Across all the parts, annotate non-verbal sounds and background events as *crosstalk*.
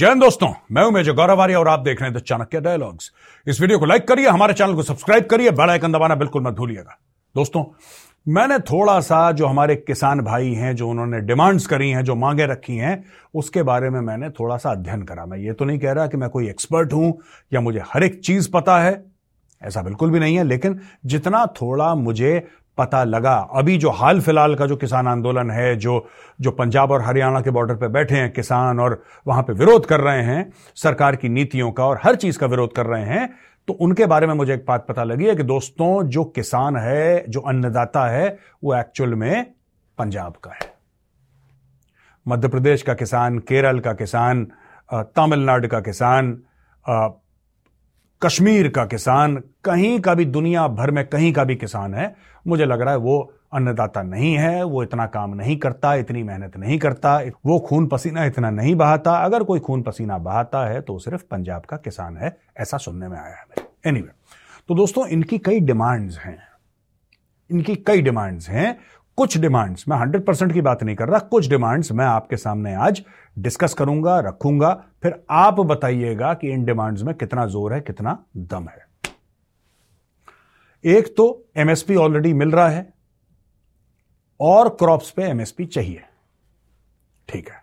हिंद दोस्तों, मैं हूँ मेजर गौरव आर्य और आप देख रहे हैं द चाणक्य डायलॉग्स इस वीडियो को लाइक करिए, हमारे चैनल को सब्सक्राइब करिए बेल आइकन दबाना बिल्कुल मत भूलिएगा। दोस्तों, मैंने थोड़ा सा जो हमारे किसान भाई हैं, जो उन्होंने डिमांड्स करी हैं, जो मांगे रखी हैं, उसके बारे में मैंने थोड़ा सा अध्ययन करा। मैं ये तो नहीं कह रहा कि मैं कोई एक्सपर्ट हूँ या मुझे हर एक चीज़ पता है, ऐसा बिल्कुल भी नहीं है, लेकिन जितना थोड़ा मुझे पता लगा। अभी जो हाल फ़िलहाल का जो किसान आंदोलन है, जो जो पंजाब और हरियाणा के बॉर्डर पे बैठे हैं किसान और वहाँ पे विरोध कर रहे हैं, सरकार की नीतियों का और हर चीज़ का विरोध कर रहे हैं तो उनके बारे में मुझे एक बात पता लगी है कि दोस्तों, जो किसान है, जो अन्नदाता है, वो एक्चुअल में पंजाब का है। मध्य प्रदेश का किसान, केरल का किसान तमिलनाडु का किसान कश्मीर का किसान, कहीं का भी दुनिया भर में कहीं का भी किसान है, मुझे लग रहा है वो अन्नदाता नहीं है, वो इतना काम नहीं करता, इतनी मेहनत नहीं करता, वो खून पसीना इतना नहीं बहाता। अगर कोई खून पसीना बहाता है तो सिर्फ़ पंजाब का किसान है, ऐसा सुनने में आया है एनीवे तो दोस्तों, इनकी कई डिमांड्स हैं। इनकी कई डिमांड्स हैं कुछ डिमांड्स, मैं हंड्रेड परसेंट की बात नहीं कर रहा, कुछ डिमांड्स मैं आपके सामने आज डिस्कस करूँगा, रखूँगा, फिर आप बताइएगा कि इन डिमांड्स में कितना ज़ोर है, कितना दम है। एक तो एमएसपी ऑलरेडी मिल रहा है और क्रॉप्स पे एमएसपी चाहिए। ठीक है।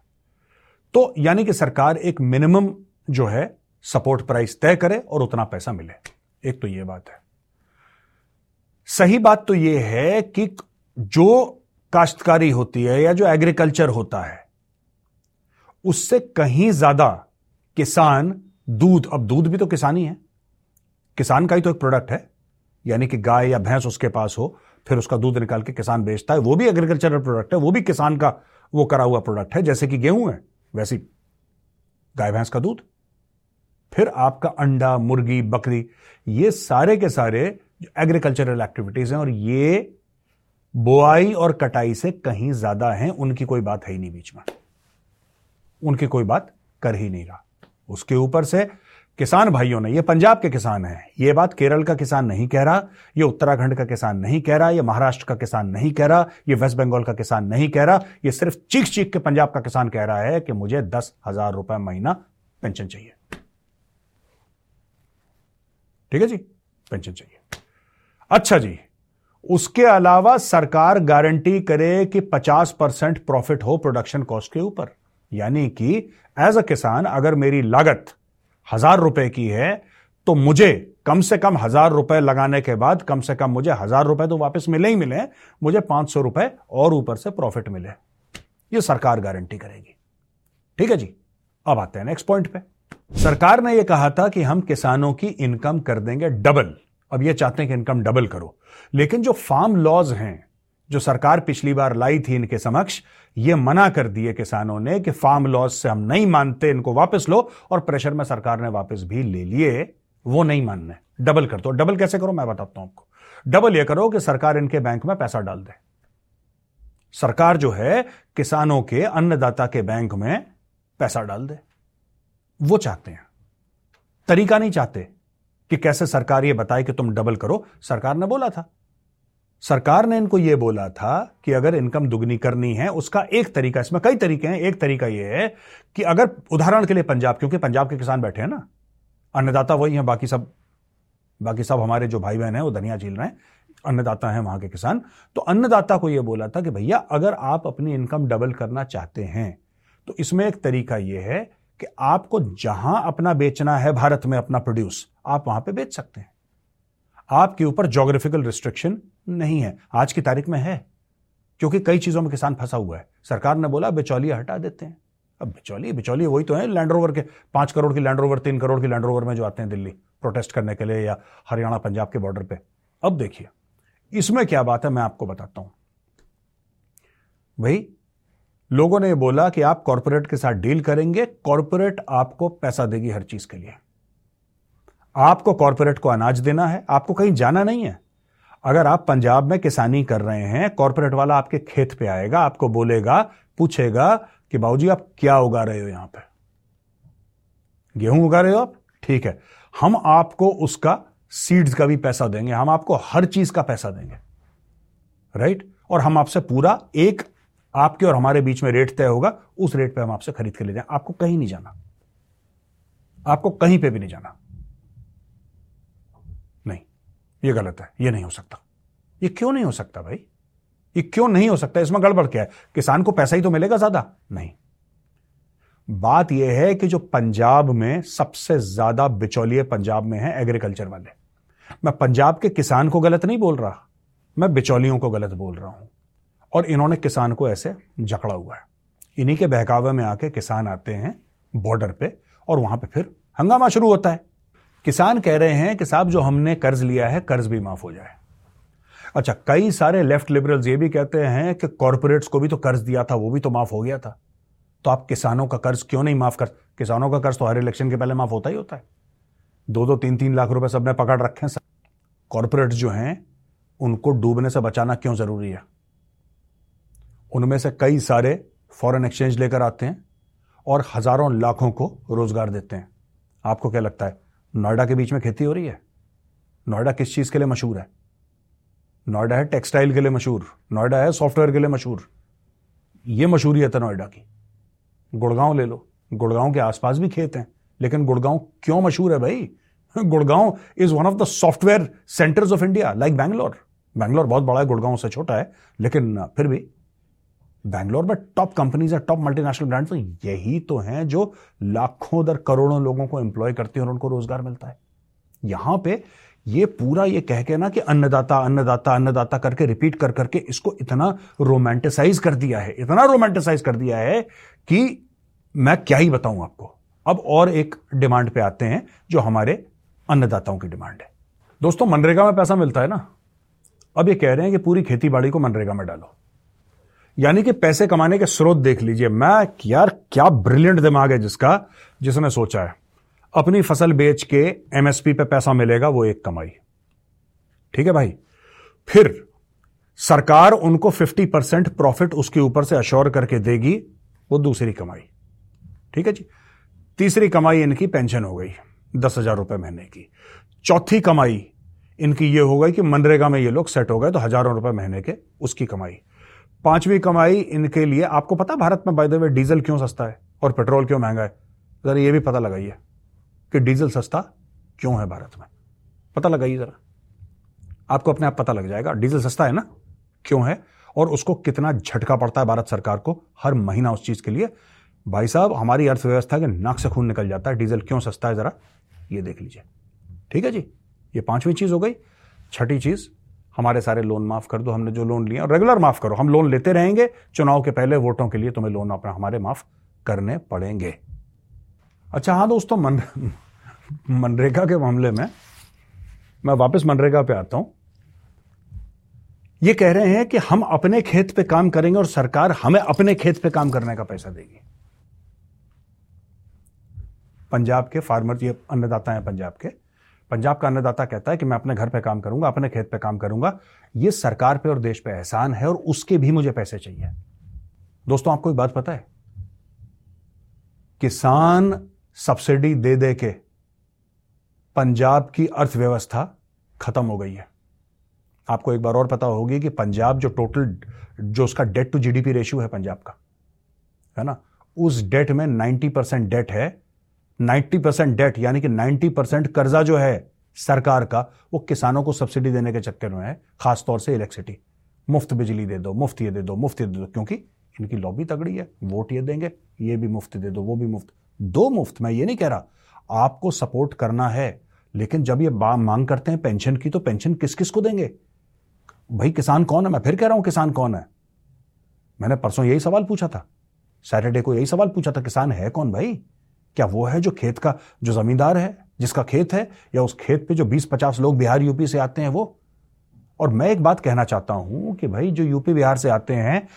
तो यानी कि सरकार एक मिनिमम जो है सपोर्ट प्राइस तय करे और उतना पैसा मिले। एक तो यह बात है। सही बात तो यह है कि जो काश्तकारी होती है या जो एग्रीकल्चर होता है, उससे कहीं ज़्यादा किसान दूध, अब दूध भी तो किसान ही है। किसान का ही तो एक प्रोडक्ट है, यानी कि गाय या भैंस उसके पास हो, फिर उसका दूध निकाल के किसान बेचता है। वो भी एग्रीकल्चरल प्रोडक्ट है, वो भी किसान का वो करा हुआ प्रोडक्ट है, जैसे कि गेहूँ है, वैसी गाय भैंस का दूध। फिर आपका अंडा, मुर्गी, बकरी, ये सारे के सारे एग्रीकल्चरल एक्टिविटीज़ हैं और ये बुआई और कटाई से कहीं ज़्यादा हैं, उनकी कोई बात है ही नहीं बीच में। उनकी कोई बात कर ही नहीं रहा। उसके ऊपर से किसान भाइयों ने, ये पंजाब के किसान हैं, ये बात केरल का किसान नहीं कह रहा, ये उत्तराखंड का किसान नहीं कह रहा, ये महाराष्ट्र का किसान नहीं कह रहा, ये वेस्ट बंगाल का किसान नहीं कह रहा, ये सिर्फ़ चीख चीख के पंजाब का किसान कह रहा है कि मुझे दस हज़ार रुपए महीना पेंशन चाहिए। ठीक है जी? पेंशन चाहिए। अच्छा जी उसके अलावा सरकार गारंटी करे कि 50 परसेंट प्रॉफिट हो प्रोडक्शन कॉस्ट के ऊपर। यानी कि एज अ किसान, अगर मेरी लागत हज़ार रुपए की है तो मुझे कम से कम हज़ार रुपए लगाने के बाद कम से कम मुझे हज़ार रुपए तो वापस मिले ही मिले, मुझे पाँच सौ रुपए और ऊपर से प्रॉफिट मिले। ये सरकार गारंटी करेगी। ठीक है जी? अब आते हैं नेक्स्ट पॉइंट पे। सरकार ने यह कहा था कि हम किसानों की इनकम कर देंगे डबल अब ये चाहते हैं कि इनकम डबल करो। लेकिन जो फार्म लॉज हैं, जो सरकार पिछली बार लाई थी इनके समक्ष, ये मना कर दिए किसानों ने कि फार्म लॉज से हम नहीं मानते, इनको वापस लो, और प्रेशर में सरकार ने वापस भी ले लिए, वो नहीं मानने। डबल कर दो। डबल कैसे करो? मैं बताता हूँ आपको। डबल ये करो कि सरकार इनके बैंक में पैसा डाल दे। सरकार जो है, किसानों के अन्नदाता के बैंक में पैसा डाल दे। वो चाहते हैं। तरीका नहीं चाहते। कि कैसे सरकार ये बताए कि तुम डबल करो, सरकार ने बोला था। सरकार ने इनको यह बोला था कि अगर इनकम दुगनी करनी है, उसका एक तरीका, इसमें कई तरीके हैं। एक तरीका यह है कि अगर, उदाहरण के लिए पंजाब, क्योंकि पंजाब के किसान बैठे हैं ना, अन्नदाता वही हैं, बाकी सब बाकी सब हमारे जो भाई बहन हैं, वो धनिया झील रहे हैं, अन्नदाता हैं वहाँ के किसान तो अन्नदाता को यह बोला था कि भैया, अगर आप अपनी इनकम डबल करना चाहते हैं तो इसमें एक तरीका यह है कि आपको जहाँ अपना बेचना है भारत में अपना प्रोड्यूस आप वहाँ पे बेच सकते हैं। आपके ऊपर जोग्राफिकल रिस्ट्रिक्शन नहीं है। आज की तारीख में है, क्योंकि कई चीज़ों में किसान फंसा हुआ है। सरकार ने बोला बिचौलिया हटा देते हैं। अब बिचौलिए बिचौलिए वही तो है लैंड रोवर के पाँच करोड़ की लैंड रोवर तीन करोड़ की लैंड रोवर में जो आते हैं दिल्ली प्रोटेस्ट करने के लिए या हरियाणा, पंजाब के बॉर्डर पे। अब देखिए, इसमें क्या बात है मैं आपको बताता हूँ। भाई लोगों ने बोला कि आप कॉरपोरेट के साथ डील करेंगे, कॉरपोरेट आपको पैसा देगी हर चीज़ के लिए। आपको कॉरपोरेट को अनाज देना है, आपको कहीं जाना नहीं है। अगर आप पंजाब में किसानी कर रहे हैं, कॉरपोरेट वाला आपके खेत पे आएगा, आपको बोलेगा, पूछेगा कि बाबूजी आप क्या उगा रहे हो यहाँ पे? गेहूँ उगा रहे हो आप? ठीक है। हम आपको उसका सीड्स का भी पैसा देंगे, हम आपको हर चीज़ का पैसा देंगे। राइट? और हम आपसे पूरा एक आपके और हमारे बीच में रेट तय होगा, उस रेट पे हम आपसे खरीद के ले जाए। आपको कहीं नहीं जाना। आपको कहीं पे भी नहीं जाना। नहीं, ये गलत है, ये नहीं हो सकता। ये क्यों नहीं हो सकता भाई? ये क्यों नहीं हो सकता? इसमें गड़बड़ क्या है? किसान को पैसा ही तो मिलेगा ज़्यादा? नहीं। बात यह है कि जो पंजाब में सबसे ज़्यादा बिचौलिए पंजाब में है एग्रीकल्चर वाले। मैं पंजाब के किसान को गलत नहीं बोल रहा। मैं बिचौलियों को गलत बोल रहा हूँ। और इन्होंने किसान को ऐसे जकड़ा हुआ है। इन्हीं के बहकावे में आके किसान आते हैं बॉर्डर पे और वहाँ पे फिर हंगामा शुरू होता है। किसान कह रहे हैं कि साहब, जो हमने कर्ज लिया है, कर्ज भी माफ़ हो जाए। अच्छा कई सारे लेफ़्ट लिबरल्स ये भी कहते हैं कि कॉरपोरेट्स को भी तो कर्ज दिया था, वो भी तो माफ़ हो गया था। तो आप किसानों का कर्ज क्यों नहीं माफ़ कर, किसानों का कर्ज तो हर इलेक्शन के पहले माफ़ होता ही होता है। दो दो तीन तीन लाख रुपए सबने पकड़ रखे हैं। कॉरपोरेट जो हैं, उनको डूबने से बचाना क्यों ज़रूरी है? उनमें से कई सारे फॉरेन एक्सचेंज लेकर आते हैं और हज़ारों लाखों को रोज़गार देते हैं। आपको क्या लगता है, नोएडा के बीच में खेती हो रही है? नोएडा किस चीज़ के लिए मशहूर है? नोएडा है टेक्सटाइल के लिए मशहूर, नोएडा है सॉफ्टवेयर के लिए मशहूर। ये मशहूरियत है नोएडा की। गुड़गांव ले लो। गुड़गांव के आसपास भी खेत हैं, लेकिन गुड़गांव क्यों मशहूर है भाई? Gurgaon is one of the software centres of India like Bangalore Bangalore बहुत बड़ा है, गुड़गांव से छोटा है, लेकिन फिर भी बैंगलोर में टॉप कंपनीज़ है टॉप मल्टीनेशनल ब्रांड्स यही तो हैं जो लाखों दर करोड़ों लोगों को एम्प्लॉय करते हैं और उनको रोज़गार मिलता है। यहाँ पे ये पूरा ये कह के ना कि अन्नदाता अन्नदाता अन्नदाता करके रिपीट कर करके इसको इतना रोमांटिसाइज कर दिया है, इतना रोमांटिसाइज कर दिया है कि मैं क्या ही बताऊँ आपको। अब और एक डिमांड पे आते हैं जो हमारे अन्नदाताओं की डिमांड है। दोस्तों, मनरेगा में पैसा मिलता है ना? अब ये कह रहे हैं कि पूरी खेती बाड़ी को मनरेगा में डालो। यानी कि पैसे कमाने के स्रोत देख लीजिए। मैं यार क्या ब्रिलियंट दिमाग है जिसका, जिसने सोचा है। अपनी फ़सल बेच के एमएसपी पे पैसा मिलेगा, वो एक कमाई। ठीक है भाई? फिर सरकार उनको 50 परसेंट प्रॉफिट उसके ऊपर से अश्योर करके देगी, वो दूसरी कमाई। ठीक है जी? तीसरी कमाई इनकी पेंशन हो गई, दस हज़ार रुपए महीने की। चौथी कमाई इनकी ये हो गई कि मनरेगा में ये लोग सेट हो गए तो हज़ारों रुपए महीने के उसकी कमाई। पांचवी कमाई इनके लिए, आपको पता भारत में बाय द वे डीजल क्यों सस्ता है और पेट्रोल क्यों महँगा है? जरा ये भी पता लगाइए कि डीजल सस्ता क्यों है भारत में। पता लगाइए जरा। आपको अपने आप पता लग जाएगा, डीजल सस्ता है ना? क्यों है? और उसको कितना झटका पड़ता है भारत सरकार को हर महीना उस चीज़ के लिए। भाई साहब, हमारी अर्थव्यवस्था के नाक से खून निकल जाता है, डीजल क्यों सस्ता है जरा ये देख लीजिए। ठीक है जी? ये पांचवी चीज़ हो गई। छठी चीज़ हमारे सारे लोन माफ़ कर दो, हमने जो लोन लिया रेगुलर माफ़ करो। हम लोन लेते रहेंगे, चुनाव के पहले वोटों के लिए तुम्हें लोन अपना हमारे माफ़ करने पड़ेंगे। अच्छा हाँ दोस्तों, मन *laughs* मनरेगा के मामले में, मैं वापस मनरेगा पे आता हूँ। ये कह रहे हैं कि हम अपने खेत पे काम करेंगे और सरकार हमें अपने खेत पे काम करने का पैसा देगी। पंजाब के फार्मर ये अन्नदाता हैं पंजाब के। पंजाब का अन्नदाता कहता है कि मैं अपने घर पे काम करूँगा, अपने खेत पे काम करूँगा। ये सरकार पे और देश पे एहसान है और उसके भी मुझे पैसे चाहिए। दोस्तों, आपको एक बात पता है? किसान सब्सिडी दे दे के पंजाब की अर्थव्यवस्था खत्म हो गई है। आपको एक बार और पता होगी कि पंजाब जो टोटल जो उसका डेट टू जीडीपी रेशियो है पंजाब का, है ना? उस डेट में 90 परसेंट डेट है। 90 परसेंट डेट, यानी कि 90 परसेंट कर्जा जो है सरकार का, वो किसानों को सब्सिडी देने के चक्कर में है, खासतौर से इलेक्ट्रिसिटी। मुफ़्त बिजली दे दो, मुफ़्त ये दे दो, मुफ़्त ये दे दो, क्योंकि इनकी लॉबी तगड़ी है, वोट ये देंगे, ये भी मुफ़्त दे दो, वो भी मुफ़्त। दो मुफ़्त, मैं ये नहीं कह रहा, आपको सपोर्ट करना है, लेकिन जब ये मांग करते हैं पेंशन की तो पेंशन किस किस को देंगे? भाई, किसान कौन है? मैं फिर कह रहा हूँ किसान कौन है? मैंने परसों यही सवाल पूछा था, सैटरडे को यही सवाल पूछा था, किसान है कौन भाई? क्या वो है जो खेत का, जो जमींदार है, जिसका खेत है, या उस खेत पे जो 20-50 लोग बिहार यूपी से आते हैं वो? और मैं एक बात कहना चाहता हूँ कि भाई, जो यूपी बिहार से आते हैं,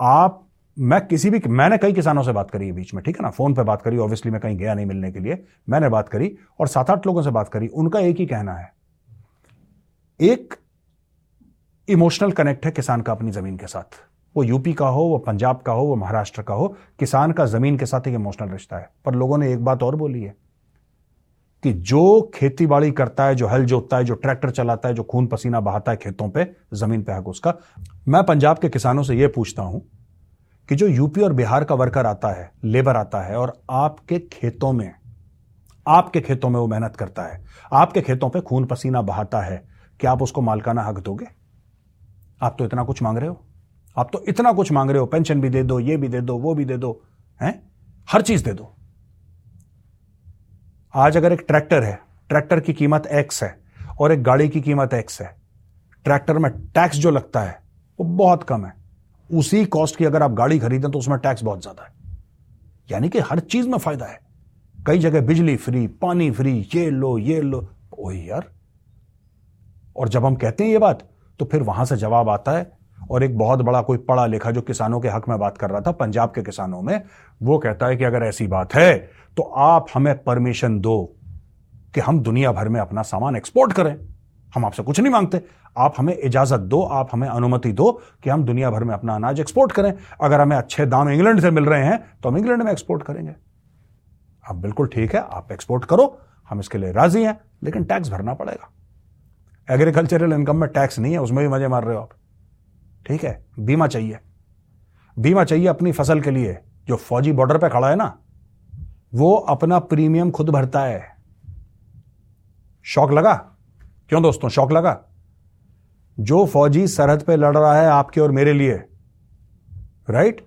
आप, मैं किसी भी, मैंने कई किसानों से बात करी है बीच में, ठीक है ना? फ़ोन पे बात करी ऑब्वियसली मैं कहीं गया नहीं मिलने के लिए, मैंने बात करी और सात आठ लोगों से बात करी, उनका एक ही कहना है। एक इमोशनल कनेक्ट है किसान का अपनी ज़मीन के साथ। वो यूपी का हो, वो पंजाब का हो, वो महाराष्ट्र का हो, किसान का ज़मीन के साथ एक इमोशनल रिश्ता है। पर लोगों ने एक बात और बोली है कि जो खेती बाड़ी करता है, जो हल जोतता है, जो ट्रैक्टर चलाता है, जो खून पसीना बहाता है खेतों पे, ज़मीन पे हक उसका, मैं पंजाब के किसानों से यह पूछता हूँ कि जो यूपी और बिहार का वर्कर आता है लेबर आता है और आपके खेतों में, आपके खेतों में वो मेहनत करता है, आपके खेतों पे खून पसीना बहाता है, क्या आप उसको मालकाना हक दोगे? आप तो इतना कुछ मांग रहे हो। आप तो इतना कुछ मांग रहे हो पेंशन भी दे दो, ये भी दे दो, वो भी दे दो, हैं? हर चीज़ दे दो। आज अगर एक ट्रैक्टर है ट्रैक्टर की कीमत एक्स है और एक गाड़ी की कीमत एक्स है ट्रैक्टर में टैक्स जो लगता है, वो बहुत कम है। उसी कॉस्ट की अगर आप गाड़ी खरीदें तो उसमें टैक्स बहुत ज़्यादा है। यानी कि हर चीज़ में फ़ायदा है। कई जगह बिजली फ्री पानी फ्री ये लो ये लो। ओ यार। और जब हम कहते हैं ये बात तो फिर वहाँ से जवाब आता है और एक बहुत बड़ा कोई पढ़ा लिखा जो किसानों के हक में बात कर रहा था, पंजाब के किसानों में, वो कहता है कि अगर ऐसी बात है तो आप हमें परमिशन दो कि हम दुनिया भर में अपना सामान एक्सपोर्ट करें। हम आपसे कुछ नहीं मांगते। आप हमें इजाज़त दो, आप हमें अनुमति दो कि हम दुनिया भर में अपना अनाज एक्सपोर्ट करें। अगर हमें अच्छे दाम इंग्लैंड से मिल रहे हैं तो हम इंग्लैंड में एक्सपोर्ट करेंगे। अब बिल्कुल ठीक है, आप एक्सपोर्ट करो, हम इसके लिए राज़ी हैं, लेकिन टैक्स भरना पड़ेगा। एग्रीकल्चरल इनकम में टैक्स नहीं है, उसमें भी मज़े मार रहे हो आप। ठीक है? बीमा चाहिए। बीमा चाहिए अपनी फ़सल के लिए। जो फौजी बॉर्डर पे खड़ा है ना, वो अपना प्रीमियम खुद भरता है। शौक लगा? क्यों दोस्तों, शौक लगा? जो फौजी सरहद पे लड़ रहा है आपके और मेरे लिए राइट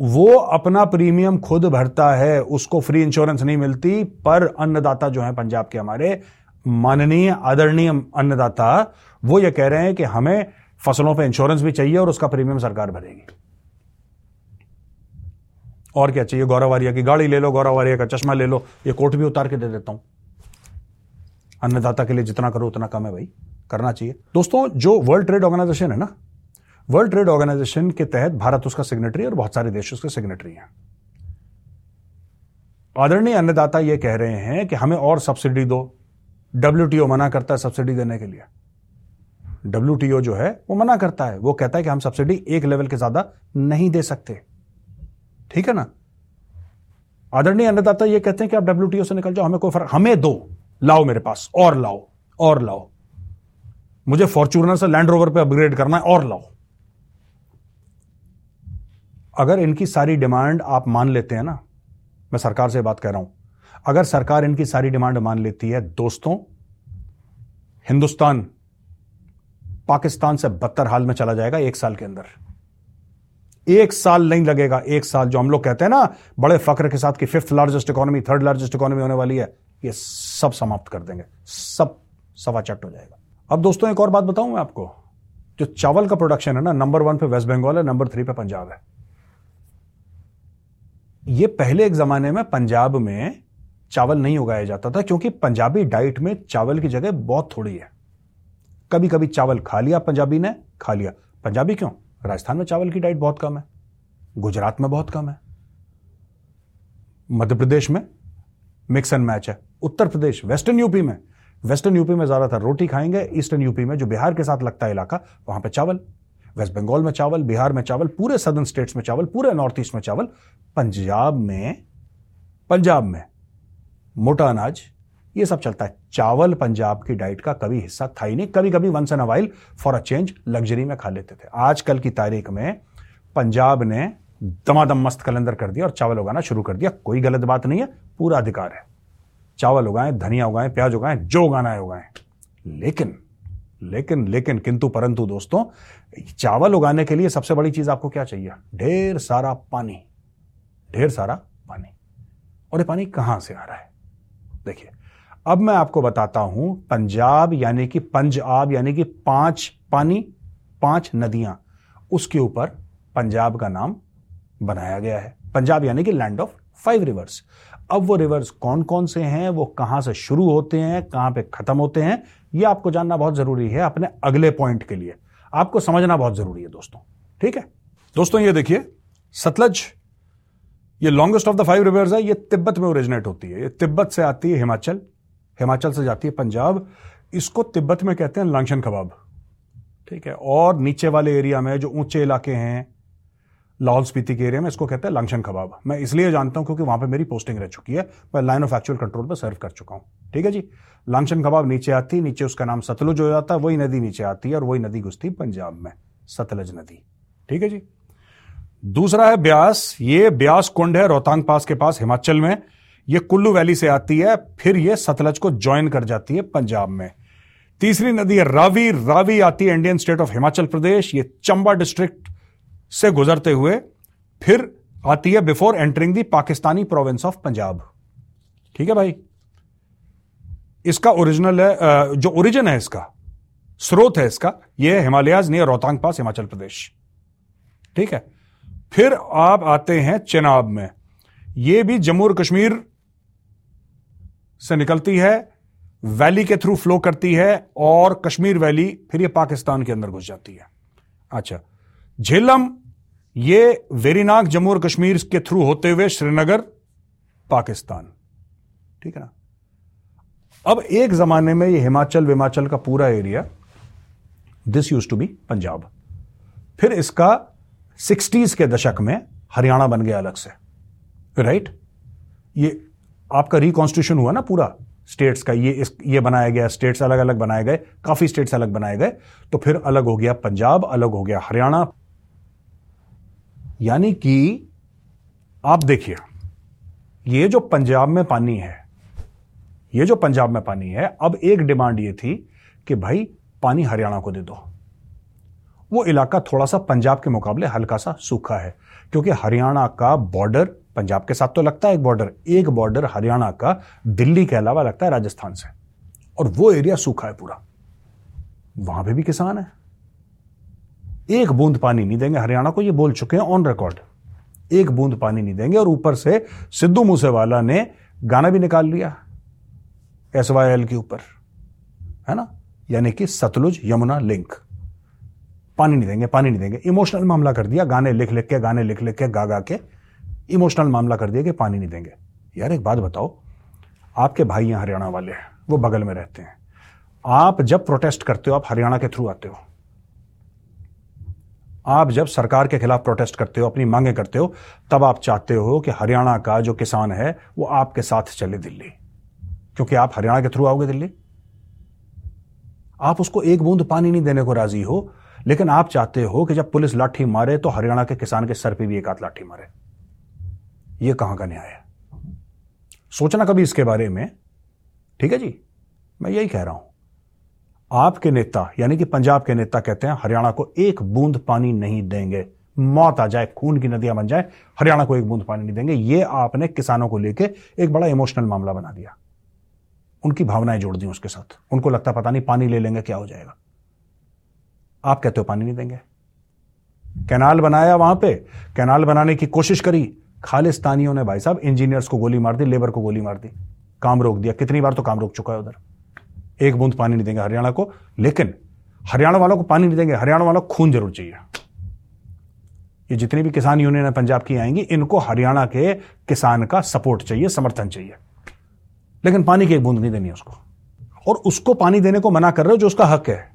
वो अपना प्रीमियम खुद भरता है, उसको फ्री इंश्योरेंस नहीं मिलती, पर अन्नदाता जो है पंजाब के हमारे, माननीय, आदरणीय अन्नदाता, वो ये कह रहे हैं कि हमें फ़सलों पे इंश्योरेंस भी चाहिए और उसका प्रीमियम सरकार भरेगी। और क्या चाहिए? गौरवारिया की गाड़ी ले लो गौरवारिया का चश्मा ले लो, ये कोट भी उतार के दे देता हूँ। अन्नदाता के लिए जितना करो उतना कम है भाई, करना चाहिए। दोस्तों, जो वर्ल्ड ट्रेड ऑर्गेनाइजेशन है ना वर्ल्ड ट्रेड ऑर्गेनाइजेशन के तहत भारत उसका सिग्नेटरी और बहुत सारे देश उसके सिग्नेटरी हैं। आदरणीय अन्नदाता यह कह रहे हैं कि हमें और सब्सिडी दो। डब्ल्यूटीओ मना करता है सब्सिडी देने के लिए। डब्ल्यूटीओ जो है, वो मना करता है। वो कहता है कि हम सब्सिडी एक लेवल के ज़्यादा नहीं दे सकते। ठीक है ना? आदरणीय अन्नदाता ये कहते हैं कि आप डब्ल्यूटीओ से निकल जाओ, हमें कोई फ़र्क हमें दो। लाओ मेरे पास, और लाओ और लाओ। मुझे फॉर्चूनर से लैंड रोवर पे अपग्रेड करना है, और लाओ। अगर इनकी सारी डिमांड आप मान लेते हैं ना, मैं सरकार से बात कह रहा हूँ, अगर सरकार इनकी सारी डिमांड मान लेती है, दोस्तों, हिंदुस्तान पाकिस्तान से बदतर हाल में चला जाएगा एक साल के अंदर। एक साल नहीं लगेगा, एक साल। जो हम लोग कहते हैं ना, बड़े फक्र के साथ कि fifth largest economy third largest economy होने वाली है, ये सब समाप्त कर देंगे। सब सवा चट हो जाएगा। अब दोस्तों, एक और बात बताऊँ मैं आपको। जो चावल का प्रोडक्शन है ना नंबर वन पे वेस्ट बंगाल है नंबर थ्री पे पंजाब है। ये पहले एक जमाने में पंजाब में चावल नहीं उगाया जाता था, क्योंकि पंजाबी डाइट में चावल की जगह बहुत थोड़ी है। कभी कभी चावल खा लिया, पंजाबी ने, खा लिया। पंजाबी क्यों? राजस्थान में चावल की डाइट बहुत कम है। गुजरात में बहुत कम है। मध्य प्रदेश में मिक्स एंड मैच है। उत्तर प्रदेश वेस्टर्न यूपी में। वेस्टर्न यूपी में ज़्यादातर रोटी खाएँगे ईस्टर्न यूपी में, जो बिहार के साथ लगता है इलाका, वहाँ पर चावल। वेस्ट बंगाल में चावल, बिहार में चावल, पूरे सदर्न स्टेट्स में चावल, पूरे नॉर्थ ईस्ट में चावल। पंजाब में पंजाब में मोटा अनाज ये सब चलता है। चावल पंजाब की डाइट का कभी हिस्सा था ही नहीं। कभी कभी once in a while for a change luxury में खा लेते थे। आजकल की तारीख में पंजाब ने दमादम मस्त कलंदर कर दिया और चावल उगाना शुरू कर दिया। कोई गलत बात नहीं है, पूरा अधिकार है। चावल उगाएँ, धनिया उगाएँ, प्याज उगाएँ, जो उगाना है उगाएँ। लेकिन लेकिन लेकिन, किंतु, परंतु दोस्तों, चावल उगाने के लिए सबसे बड़ी चीज़ आपको क्या चाहिए? ढेर सारा पानी। ढेर सारा पानी। और ये पानी कहाँ से आ रहा है? देखिए अब मैं आपको बताता हूँ, पंजाब, यानी कि पंजाब, यानी कि पाँच पानी, पाँच नदियाँ, उसके ऊपर पंजाब का नाम बनाया गया है। पंजाब यानी कि लैंड ऑफ़ फाइव रिवर्स अब वो रिवर्स कौन कौन से हैं, वो कहाँ से शुरू होते हैं, कहाँ पे खत्म होते हैं, ये आपको जानना बहुत ज़रूरी है अपने अगले पॉइंट के लिए। आपको समझना बहुत ज़रूरी है दोस्तों, ठीक है? दोस्तों, ये देखिए, सतलज, ये longest of the five rivers है, ये तिब्बत में ओरिजिनेट होती है, ये तिब्बत से आती है हिमाचल। हिमाचल से जाती है पंजाब, इसको तिब्बत में कहते हैं लांगशन कबाब। ठीक है, और नीचे वाले एरिया में जो ऊँचे इलाके हैं, लाहौल स्पीति के एरिया में इसको कहते हैं लांगशन कबाब। मैं इसलिए जानता हूँ क्योंकि वहाँ पे मेरी पोस्टिंग रह चुकी है, मैं लाइन ऑफ़ एक्चुअल कंट्रोल पर सर्व कर चुका हूँ। ठीक है जी लांगशन कबाब नीचे आती, नीचे उसका नाम सतलुज हो जाता है वही नदी नीचे आती है और वही नदी घुसती पंजाब में, सतलज नदी। ठीक है जी, दूसरा है ब्यास, ये ब्यास कुंड है रोहतांग पास के पास हिमाचल में ये कुल्लू वैली से आती है, फिर ये सतलज को ज्वाइन कर जाती है पंजाब में। तीसरी नदी है रावी। रावी आती है Indian state of Himachal Pradesh ये चंबा डिस्ट्रिक्ट से गुजरते हुए फिर आती है before entering the Pakistani province of Punjab. ठीक है भाई? इसका ओरिजिनल है जो ओरिजिन है इसका, स्रोत है इसका यह हिमालयाज नियर रोहतांग पास हिमाचल प्रदेश ठीक है? फिर आप आते हैं चेनाब में। यह भी जम्मू और कश्मीर से निकलती है, वैली के थ्रू फ्लो करती है और कश्मीर वैली फिर ये पाकिस्तान के अंदर घुस जाती है। अच्छा झेलम, ये वेरीनाग जम्मू और कश्मीर के थ्रू होते हुए श्रीनगर, पाकिस्तान। ठीक है ना? अब एक जमाने में ये हिमाचल विमाचल का पूरा area this used to be Punjab. फिर इसका सिक्सटीज के दशक में हरियाणा बन गया अलग से। राइट ये आपका रिकॉन्स्टिट्यूशन हुआ ना पूरा स्टेट्स का, ये इस, ये बनाया गया स्टेट्स अलग अलग बनाए गए, काफ़ी स्टेट्स अलग बनाए गए तो फिर अलग हो गया पंजाब, अलग हो गया हरियाणा। यानी कि आप देखिए, ये जो पंजाब में पानी है, ये जो पंजाब में पानी है, अब एक डिमांड ये थी कि भाई पानी हरियाणा को दे दो। वो इलाका थोड़ा सा पंजाब के मुकाबले हल्का सा सूखा है, क्योंकि हरियाणा का बॉर्डर पंजाब के साथ तो लगता है एक बॉर्डर एक बॉर्डर हरियाणा का दिल्ली के अलावा लगता है राजस्थान से। और वो एरिया सूखा है पूरा। वहाँ पे भी किसान है। एक बूंद पानी नहीं देंगे। हरियाणा को ये बोल चुके हैं ऑन रिकॉर्ड एक बूंद पानी नहीं देंगे और ऊपर से सिद्धू मूसेवाला ने गाना भी निकाल लिया एस वाई एल के ऊपर। है ना? यानी कि सतलुज यमुना लिंक। पानी नहीं देंगे, पानी नहीं देंगे। इमोशनल मामला कर दिया। गाने लिख लिख के, गाने लिख लिख के गा गा के इमोशनल मामला कर दिया कि पानी नहीं देंगे। यार, एक बात बताओ, आपके भाई यहाँ हरियाणा वाले हैं, वो बगल में रहते हैं। आप जब प्रोटेस्ट करते हो, आप हरियाणा के थ्रू आते हो। आप जब सरकार के खिलाफ प्रोटेस्ट करते हो, अपनी मांगे करते हो, तब आप चाहते हो कि हरियाणा का जो किसान है, वो आपके साथ चले दिल्ली। क्योंकि आप हरियाणा के थ्रू आओगे दिल्ली। आप उसको एक बूंद पानी नहीं देने को राज़ी हो, लेकिन आप चाहते हो कि जब पुलिस लाठी मारे तो हरियाणा के किसान के सर पे भी एक हाथ लाठी मारे। यह कहाँ का न्याय है? सोचना कभी इसके बारे में। ठीक है जी? मैं यही कह रहा हूँ। आपके नेता, यानी कि पंजाब के नेता कहते हैं, हरियाणा को एक बूंद पानी नहीं देंगे। मौत आ जाए, खून की नदियाँ बन जाए, हरियाणा को एक बूंद पानी नहीं देंगे। ये आपने किसानों को लेकर एक बड़ा इमोशनल मामला बना दिया। उनकी भावनाएँ जोड़ दी उसके साथ। उनको लगता पता नहीं पानी ले लेंगे, क्या हो जाएगा। आप कहते हो पानी नहीं देंगे। कैनाल बनाया वहाँ पे। कैनाल बनाने की कोशिश करी। खालिस्तानियों ने भाई साहब इंजीनियर्स को गोली मार दी, लेबर को गोली मार दी। काम रोक दिया। कितनी बार तो काम रोक चुका है उधर। एक बूंद पानी नहीं देंगे हरियाणा को, लेकिन हरियाणा वालों को पानी नहीं देंगे। हरियाणा वालों को खून ज़रूर चाहिए। ये जितनी भी किसान यूनियन है, पंजाब की आएँगी, इनको हरियाणा के किसान का सपोर्ट चाहिए, समर्थन चाहिए। लेकिन पानी की एक बूंद नहीं देनी उसको। और उसको पानी देने को मना कर रहे हो जो उसका हक है।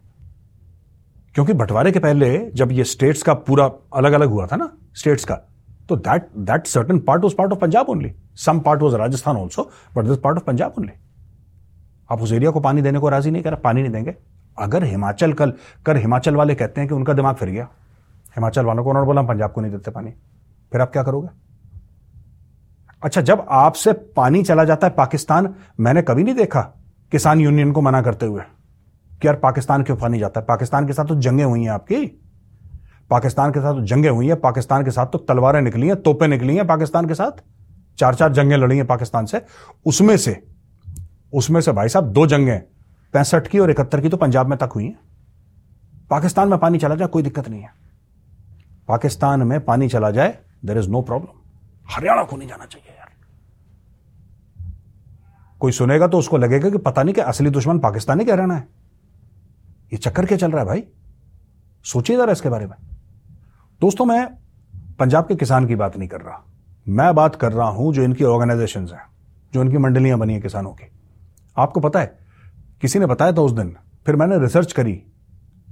क्योंकि बंटवारे के पहले जब ये स्टेट्स का पूरा अलग अलग हुआ था ना, स्टेट्स का तो that that certain part was part of Punjab only some part was Rajasthan also but this part of Punjab only आप उस एरिया को पानी देने को राज़ी नहीं कर, पानी नहीं देंगे। अगर हिमाचल कल कर हिमाचल वाले कहते हैं कि उनका दिमाग फिर गया, हिमाचल वालों को उन्होंने बोला पंजाब को नहीं देते पानी। फिर आप क्या करोगे? अच्छा जब आपसे पानी चला जाता है पाकिस्तान, मैंने कभी नहीं देखा किसान यूनियन को मना करते हुए कि यार पाकिस्तान क्यों नहीं जाता है? पाकिस्तान के साथ तो जंगें हुई हैं आपकी। पाकिस्तान के साथ तो जंगें हुई हैं, पाकिस्तान के साथ तो तलवारें निकली हैं, तोपें निकली हैं पाकिस्तान के साथ। चार चार जंगें लड़ी हैं पाकिस्तान से। उसमें से उसमें से भाई साहब दो जंगें, पैंसठ की और इकहत्तर की तो पंजाब में तक हुई हैं। पाकिस्तान में पानी चला जाए, कोई दिक्कत नहीं है। पाकिस्तान में पानी चला जाए there is no problem Haryana को नहीं जाना चाहिए यार। कोई सुनेगा तो उसको लगेगा कि पता नहीं कि असली दुश्मन पाकिस्तानी क्या रहना है। ये चक्कर क्या चल रहा है भाई? सोचिए जरा इसके बारे में। दोस्तों, मैं पंजाब के किसान की बात नहीं कर रहा। मैं बात कर रहा हूँ जो इनकी ऑर्गेनाइजेशन हैं, जो इनकी मंडलियाँ बनी हैं किसानों की। आपको पता है, किसी ने बताया था उस दिन, फिर मैंने रिसर्च करी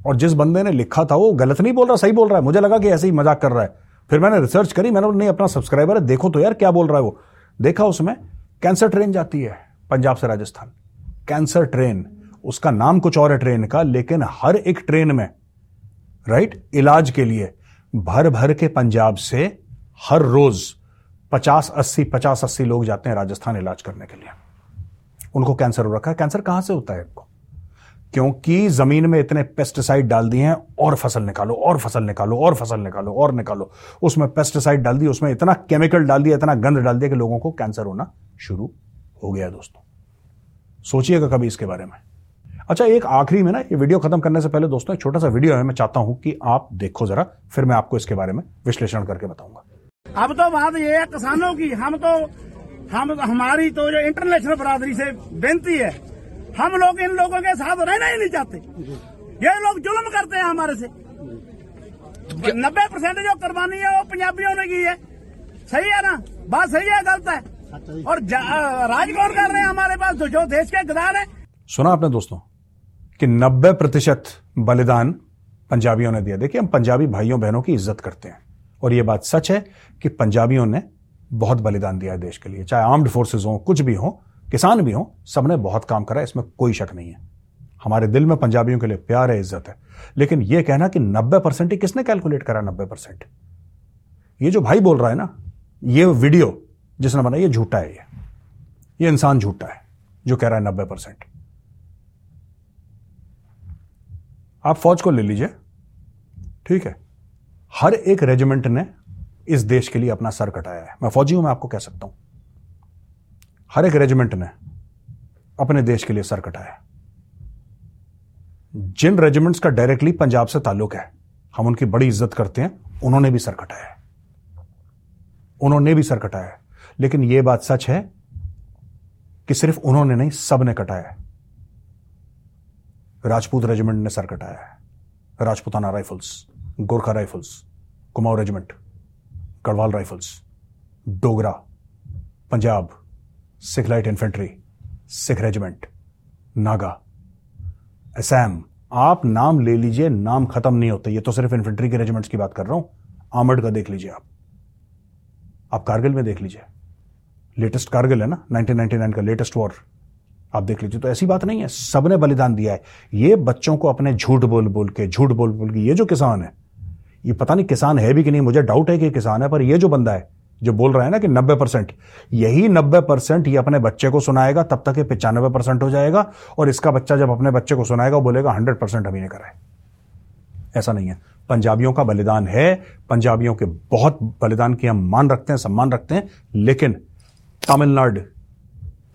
और जिस बंदे ने लिखा था वो गलत नहीं बोल रहा, सही बोल रहा है। मुझे लगा कि ऐसे ही मज़ाक कर रहा है। फिर मैंने रिसर्च करी, मैंने नहीं, अपना सब्सक्राइबर है, देखो तो यार क्या बोल रहा है वो। देखा उसमें कैंसर ट्रेन जाती है पंजाब से राजस्थान। कैंसर ट्रेन उसका नाम कुछ और है ट्रेन का, लेकिन हर एक ट्रेन में राइट इलाज के लिए भर भर के पंजाब से हर रोज पचास अस्सी पचास अस्सी लोग जाते हैं राजस्थान इलाज करने के लिए। उनको कैंसर हो रखा है। कैंसर कहाँ से होता है आपको क्योंकि ज़मीन में इतने पेस्टिसाइड डाल दिए हैं, और फ़सल निकालो, और फ़सल निकालो, और फ़सल निकालो, और निकालो। उसमें पेस्टिसाइड डाल दिए उसमें इतना केमिकल डाल दिया, इतना गंद डाल दिया कि लोगों को कैंसर होना शुरू हो गया दोस्तों। सोचिएगा कभी इसके बारे में। अच्छा एक आखिरी में ना ये वीडियो खत्म करने से पहले दोस्तों एक छोटा सा वीडियो है मैं चाहता हूँ कि आप देखो जरा फिर मैं आपको इसके बारे में विश्लेषण करके बताऊँगा। अब तो बात ये है किसानों की हम तो हम हमारी तो जो इंटरनेशनल बरादरी से बेनती है हम लोग इन लोगों के साथ रहना ही नहीं चाहते। ये लोग जुल्म करते हैं हमारे से। नब्बे परसेंट जो कुर्बानी है वो पंजाबियों ने की है। सही है ना? बात सही है गलत है? और जा- राज कौन कर रहे हैं हमारे पास तो जो देश के गदार है। सुना आपने दोस्तों कि 90 प्रतिशत बलिदान पंजाबियों ने दिया। देखिए, हम पंजाबी भाइयों, बहनों की इज़्ज़त करते हैं। और यह बात सच है कि पंजाबियों ने बहुत बलिदान दिया है देश के लिए। चाहे आर्म्ड फोर्सेज हो, कुछ भी हो, किसान भी हो, सबने बहुत काम करा, इसमें कोई शक नहीं है। हमारे दिल में पंजाबियों के लिए प्यार है, इज़्ज़त है। लेकिन यह कहना कि 90 परसेंट ही किसने कैलकुलेट करा 90 परसेंट ये जो भाई बोल रहा है ना, ये वीडियो जिसने बनाया ये झूठा है ये। ये इंसान झूठा है, जो कह रहा है नब्बे परसेंट आप फौज को ले लीजिए। ठीक है। हर एक रेजिमेंट ने इस देश के लिए अपना सर कटाया है। मैं फौजी हूँ, मैं आपको कह सकता हूँ। हर एक रेजिमेंट ने अपने देश के लिए सर कटाया जिन रेजिमेंट्स का डायरेक्टली पंजाब से ताल्लुक है, हम उनकी बड़ी इज़्ज़त करते हैं। उन्होंने भी सर कटाया है। उन्होंने भी सर कटाया है। लेकिन यह बात सच है कि सिर्फ़ उन्होंने नहीं सबने कटाया है। राजपूत रेजिमेंट ने सर कटाया। है Rajputana rifles, Gorkha rifles, Kumaon regiment Garhwal rifles, Dogra, Punjab, Sikh light infantry, Sikh regiment, Naga. Assam, आप नाम ले लीजिए, नाम खत्म नहीं होते। ये तो सिर्फ़ इन्फेंट्री के रेजिमेंट्स की बात कर रहा हूँ। आमड का देख लीजिए आप। आप कारगिल में देख लीजिए। लेटेस्ट कारगिल है ना? 1999 का लेटेस्ट वॉर। आप देख लीजिए तो ऐसी बात नहीं है। सबने बलिदान दिया है। ये बच्चों को अपने झूठ बोल बोल के, झूठ बोल बोल के, ये जो किसान है, ये पता नहीं किसान है भी कि नहीं, मुझे डाउट है कि किसान है, पर ये जो बंदा है, जो बोल रहा है ना कि 90 परसेंट, यही 90 परसेंट ये अपने बच्चे को सुनाएगा, तब तक ये पिचानवे परसेंट हो जाएगा, और इसका बच्चा जब अपने बच्चे को सुनाएगा बोलेगा, हंड्रेड परसेंट अभी ने करा है। ऐसा नहीं है। पंजाबियों का बलिदान है, पंजाबियों के बहुत बलिदान की हम मान रखते हैं, सम्मान रखते हैं, लेकिन तमिलनाडु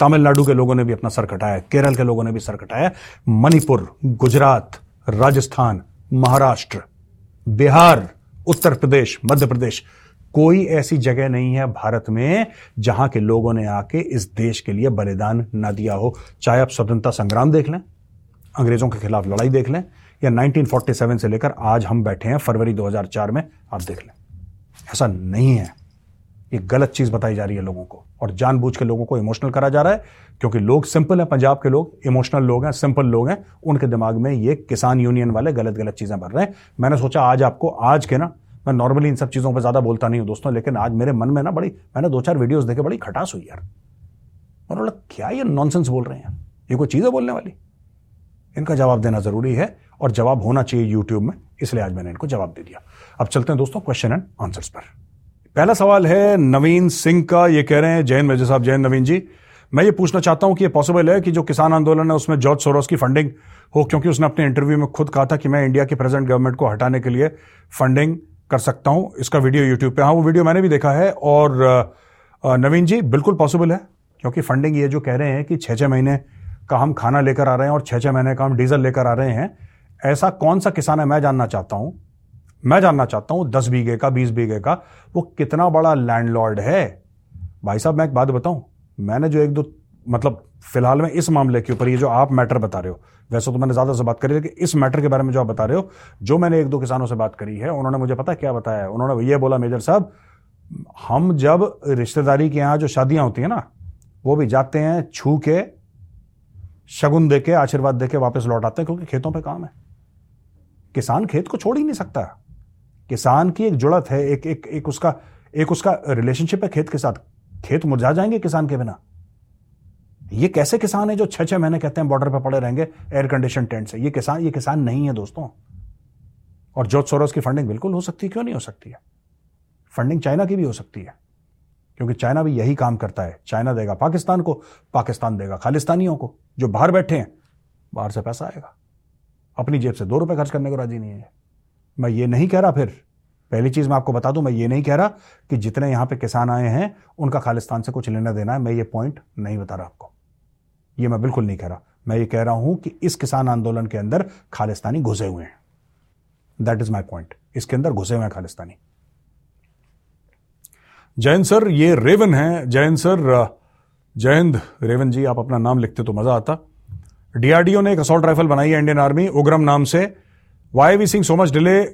तमिलनाडु के लोगों ने भी अपना सर कटाया, केरल के लोगों ने भी सर कटाया, मणिपुर, गुजरात, राजस्थान, महाराष्ट्र, बिहार, उत्तर प्रदेश, मध्य प्रदेश, कोई ऐसी जगह नहीं है भारत में जहाँ के लोगों ने आके इस देश के लिए बलिदान ना दिया हो। चाहे आप स्वतंत्रता संग्राम देख लें, अंग्रेज़ों के खिलाफ लड़ाई देख लें, या 1947 से लेकर आज हम बैठे हैं फरवरी 2004 में, आप देख लें। ऐसा नहीं है। ये गलत चीज़ बताई जा रही है लोगों को और जानबूझ के लोगों को इमोशनल करा जा रहा है, क्योंकि लोग सिंपल हैं, पंजाब के लोग, इमोशनल लोग हैं, सिंपल लोग हैं, उनके दिमाग में ये किसान यूनियन वाले गलत गलत चीज़ें भर रहे हैं। मैंने सोचा आज आपको, आज के ना, मैं नॉर्मली इन सब चीज़ों पर ज़्यादा बोलता नहीं हूँ दोस्तों, लेकिन आज मेरे मन में ना बड़ी, मैंने दो चार वीडियोज़ देखे, बड़ी खटास हुई यार। मैंने बोला, क्या ये नॉनसेंस बोल रहे हैं? ये कोई चीज़ है बोलने वाली? इनका जवाब देना ज़रूरी है और जवाब होना चाहिए यूट्यूब में, इसलिए आज मैंने इनको जवाब दे दिया। अब चलते हैं दोस्तों क्वेश्चन एंड आंसर्स पर। पहला सवाल है, नवीन सिंह का ये कह रहे हैं, जैन मेजर साहब, जैन नवीन जी। मैं ये पूछना चाहता हूँ कि ये पॉसिबल है कि जो किसान आंदोलन है, उसमें जॉर्ज सोरोस की फंडिंग हो, क्योंकि उसने अपने इंटरव्यू में खुद कहा था कि मैं इंडिया की प्रेजेंट गवर्नमेंट को हटाने के लिए फंडिंग कर सकता हूँ। इसका वीडियो यूट्यूब पे हाँ वो वीडियो मैंने भी देखा है, और नवीन जी, बिल्कुल पॉसिबल है, क्योंकि फंडिंग ये जो कह रहे हैं कि छः छः महीने का हम खाना लेकर आ रहे हैं और छः छः महीने का हम डीजल लेकर आ रहे हैं। ऐसा कौन सा किसान है, मैं जानना चाहता हूँ। मैं जानना चाहता हूँ दस बीघे का, बीस बीघे का, वो कितना बड़ा लैंडलॉर्ड है? भाई साहब, मैं एक बात बताऊँ, मैंने जो एक दो मतलब फ़िलहाल में इस मामले के ऊपर ये जो आप मैटर बता रहे हो, वैसे तो मैंने ज़्यादा से बात करी, लेकिन इस मैटर के बारे में जो आप बता रहे हो, जो मैंने एक दो किसानों से बात करी है, उन्होंने मुझे पता क्या बताया है? उन्होंने ये बोला, मेजर साहब, हम जब रिश्तेदारी के यहाँ जो शादियाँ होती है ना, वो भी जाते हैं, छू के, शगुन दे के आशीर्वाद दे के वापस लौट आते हैं, क्योंकि खेतों पर काम है। किसान खेत को छोड़ ही नहीं सकता। किसान की एक जुड़त है, एक एक एक उसका एक उसका रिलेशनशिप है खेत के साथ। खेत मुरझा जाएँगे किसान के बिना। ये कैसे किसान है जो छह छह महीने कहते हैं बॉर्डर पर पड़े रहेंगे एयर कंडीशन टेंट से? ये किसान ये किसान नहीं है दोस्तों। और जॉर्ज सोरोस की फंडिंग बिल्कुल हो सकती है, क्यों नहीं हो सकती है? फंडिंग चाइना की भी हो सकती है, क्योंकि चाइना भी यही काम करता है। चाइना देगा पाकिस्तान को, पाकिस्तान देगा खालिस्तानियों को, जो बाहर बैठे हैं, बाहर से पैसा आएगा। अपनी जेब से दो रुपए खर्च करने को राज़ी नहीं है। मैं ये नहीं कह रहा फिर। पहली चीज़ मैं आपको बता दूँ, मैं ये नहीं कह रहा कि जितने यहाँ पे किसान आए हैं, उनका खालिस्तान से कुछ लेना देना है। मैं ये पॉइंट नहीं बता रहा आपको। ये मैं बिल्कुल नहीं कह रहा। मैं ये कह रहा हूँ कि इस किसान आंदोलन के अंदर खालिस्तानी घुसे हुए हैं। दैट इज़ माई पॉइंट इसके अंदर घुसे हुए हैं खालिस्तानी। जैन सर, ये रेवन है। जैन सर, जयंत, रेवन जी, आप अपना नाम लिखते तो मज़ा आता। डीआरडीओ ने एक असॉल्ट राइफल बनाई है इंडियन आर्मी उग्रम नाम से। Why we seeing so much delay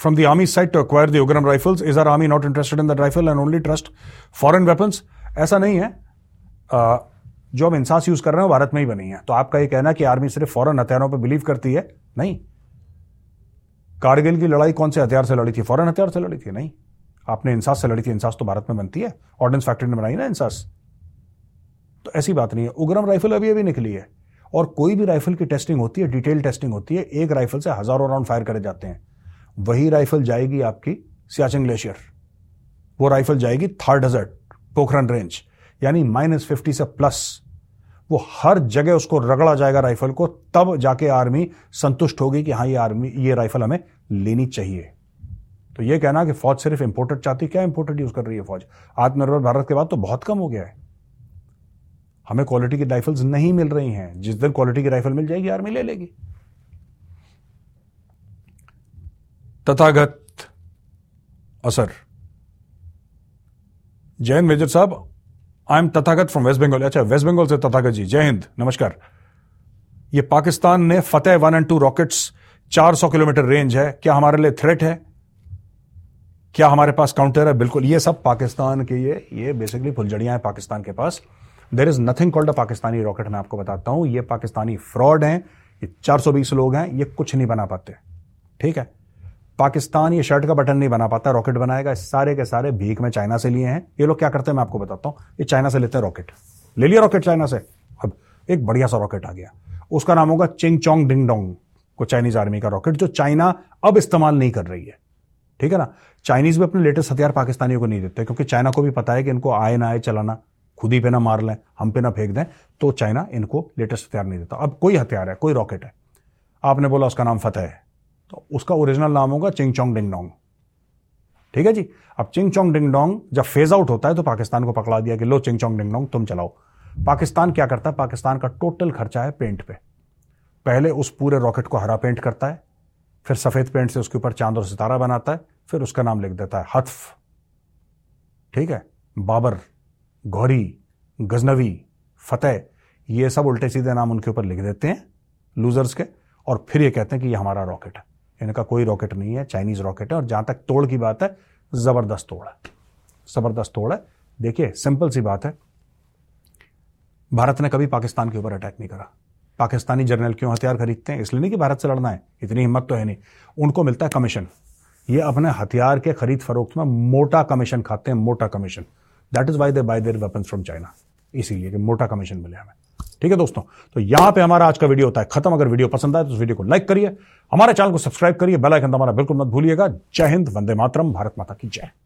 from the army side to acquire the Ugram rifles is our army not interested in the rifle and only trust foreign weapons ऐसा नहीं है। जो हम INSAS use कर रहे हैं भारत में ही बनी है। तो आपका ये कहना कि आर्मी सिर्फ़ फॉरन हथियारों पर बिलीव करती है? नहीं। कारगिल की लड़ाई कौन से हथियार से लड़ी थी? फॉरन हथियार से लड़ी थी? नहीं। आपने इंसास से लड़ी थी। इंसास तो भारत में बनती है। ऑर्डिनेंस फैक्ट्री ने बनाई ना इंसास। तो ऐसी बात नहीं है। उग्रम राइफल अभी अभी निकली है। और कोई भी राइफल की टेस्टिंग होती है, डिटेल टेस्टिंग होती है, एक राइफल से हज़ारों राउंड फायर करे जाते हैं। वही राइफल जाएगी आपकी सियाचिन ग्लेशियर। वो राइफल जाएगी थार डेजर्ट पोखरन रेंज, यानी माइनस फिफ्टी से प्लस। वो हर जगह उसको रगड़ा जाएगा राइफल को, तब जाके आर्मी संतुष्ट होगी कि हाँ ये आर्मी, ये राइफल हमें लेनी चाहिए। तो ये कहना कि फौज सिर्फ़ इंपोर्टेड चाहती क्या इंपोर्टेड यूज़ कर रही है फौज? आत्मनिर्भर भारत के बाद तो बहुत कम हो गया है। हमें क्वालिटी की राइफल्स नहीं मिल रही हैं। जिस दिन क्वालिटी की राइफल मिल जाएगी आर्मी ले लेगी। तथागत असर। जैन मेजर साहब। I am Tathagat from West Bengal अच्छा वेस्ट बंगाल से तथागत जी। जय हिंद, नमस्कार। ये पाकिस्तान ने Fateh one and two rockets 400 kilometre range है। क्या हमारे लिए थ्रेट है? क्या हमारे पास काउंटर है? बिल्कुल, ये सब पाकिस्तान के, ये ये बेसिकली फुलझड़ियाँ हैं पाकिस्तान के पास। There is nothing called a Pakistani rocket मैं आपको बताता हूँ। ये पाकिस्तानी फ्रॉड हैं, ये 420 लोग हैं, ये कुछ नहीं बना पाते। ठीक है? पाकिस्तान ये शर्ट का बटन नहीं बना पाता, रॉकेट बनाएगा। सारे के सारे भीख में चाइना से लिए हैं। ये लोग क्या करते हैं, मैं आपको बताता हूँ। ये चाइना से लेते हैं रॉकेट। ले लिया रॉकेट चाइना से। अब एक बढ़िया सा रॉकेट आ गया। उसका नाम होगा चिंग चोंग डिंग डोंग को चाइनीज़ आर्मी का रॉकेट, जो चाइना अब इस्तेमाल नहीं कर रही है। ठीक है ना? चाइनीज़ भी अपने लेटेस्ट हथियार पाकिस्तानियों को नहीं देते, क्योंकि चाइना को भी पता है कि इनको आए ना आए चलाना। खुद ही पे ना मार लें, हम पे ना फेंक दें तो चाइना इनको लेटेस्ट हथियार नहीं देता। अब कोई हथियार है, कोई रॉकेट है। आपने बोला उसका नाम फतेह है तो उसका ओरिजिनल नाम होगा चिंग चोंग डिंग डोंग ठीक है जी? अब चिंग चोंग डिंग डोंग जब फ़ेज़ आउट होता है तो पाकिस्तान को पकड़ा दिया कि लो चिंग चोंग डिंग डोंग तुम चलाओ। पाकिस्तान क्या करता है? पाकिस्तान का टोटल खर्चा है पेंट पे। पहले उस पूरे रॉकेट को हरा पेंट करता है, फिर सफ़ेद पेंट से उसके ऊपर चाँद और सितारा बनाता है, फिर उसका नाम लिख देता है हत्फ। ठीक है? बाबर। गौरी, गजनवी, फतेह, ये सब उल्टे सीधे नाम उनके ऊपर लिख देते हैं लूजर्स के, और फिर ये कहते हैं कि ये हमारा रॉकेट है। इनका कोई रॉकेट नहीं है चाइनीज़ रॉकेट है, और जहाँ तक तोड़ की बात है, ज़बरदस्त तोड़ है। ज़बरदस्त तोड़ है। देखिए सिंपल सी बात है। भारत ने कभी पाकिस्तान के ऊपर अटैक नहीं करा। पाकिस्तानी जर्नल क्यों हथियार खरीदते हैं? इसलिए नहीं कि भारत से लड़ना है। इतनी हिम्मत तो है नहीं। उनको मिलता है कमीशन ये अपने हथियार के खरीद फरोख्त में मोटा कमीशन खाते हैं, मोटा commission that is why they buy their weapon from China इसीलिए कि मोटा कमीशन मिले हमें। ठीक है दोस्तों? तो यहाँ पे हमारा आज का वीडियो होता है खत्म। अगर वीडियो पसंद आए तो उस वीडियो को लाइक करिए। हमारे चैनल को सब्सक्राइब करिए। बेल आइकन दबाना बिल्कुल मत भूलिएगा। जय हिंद, वंदे मातरम। भारत माता की जय।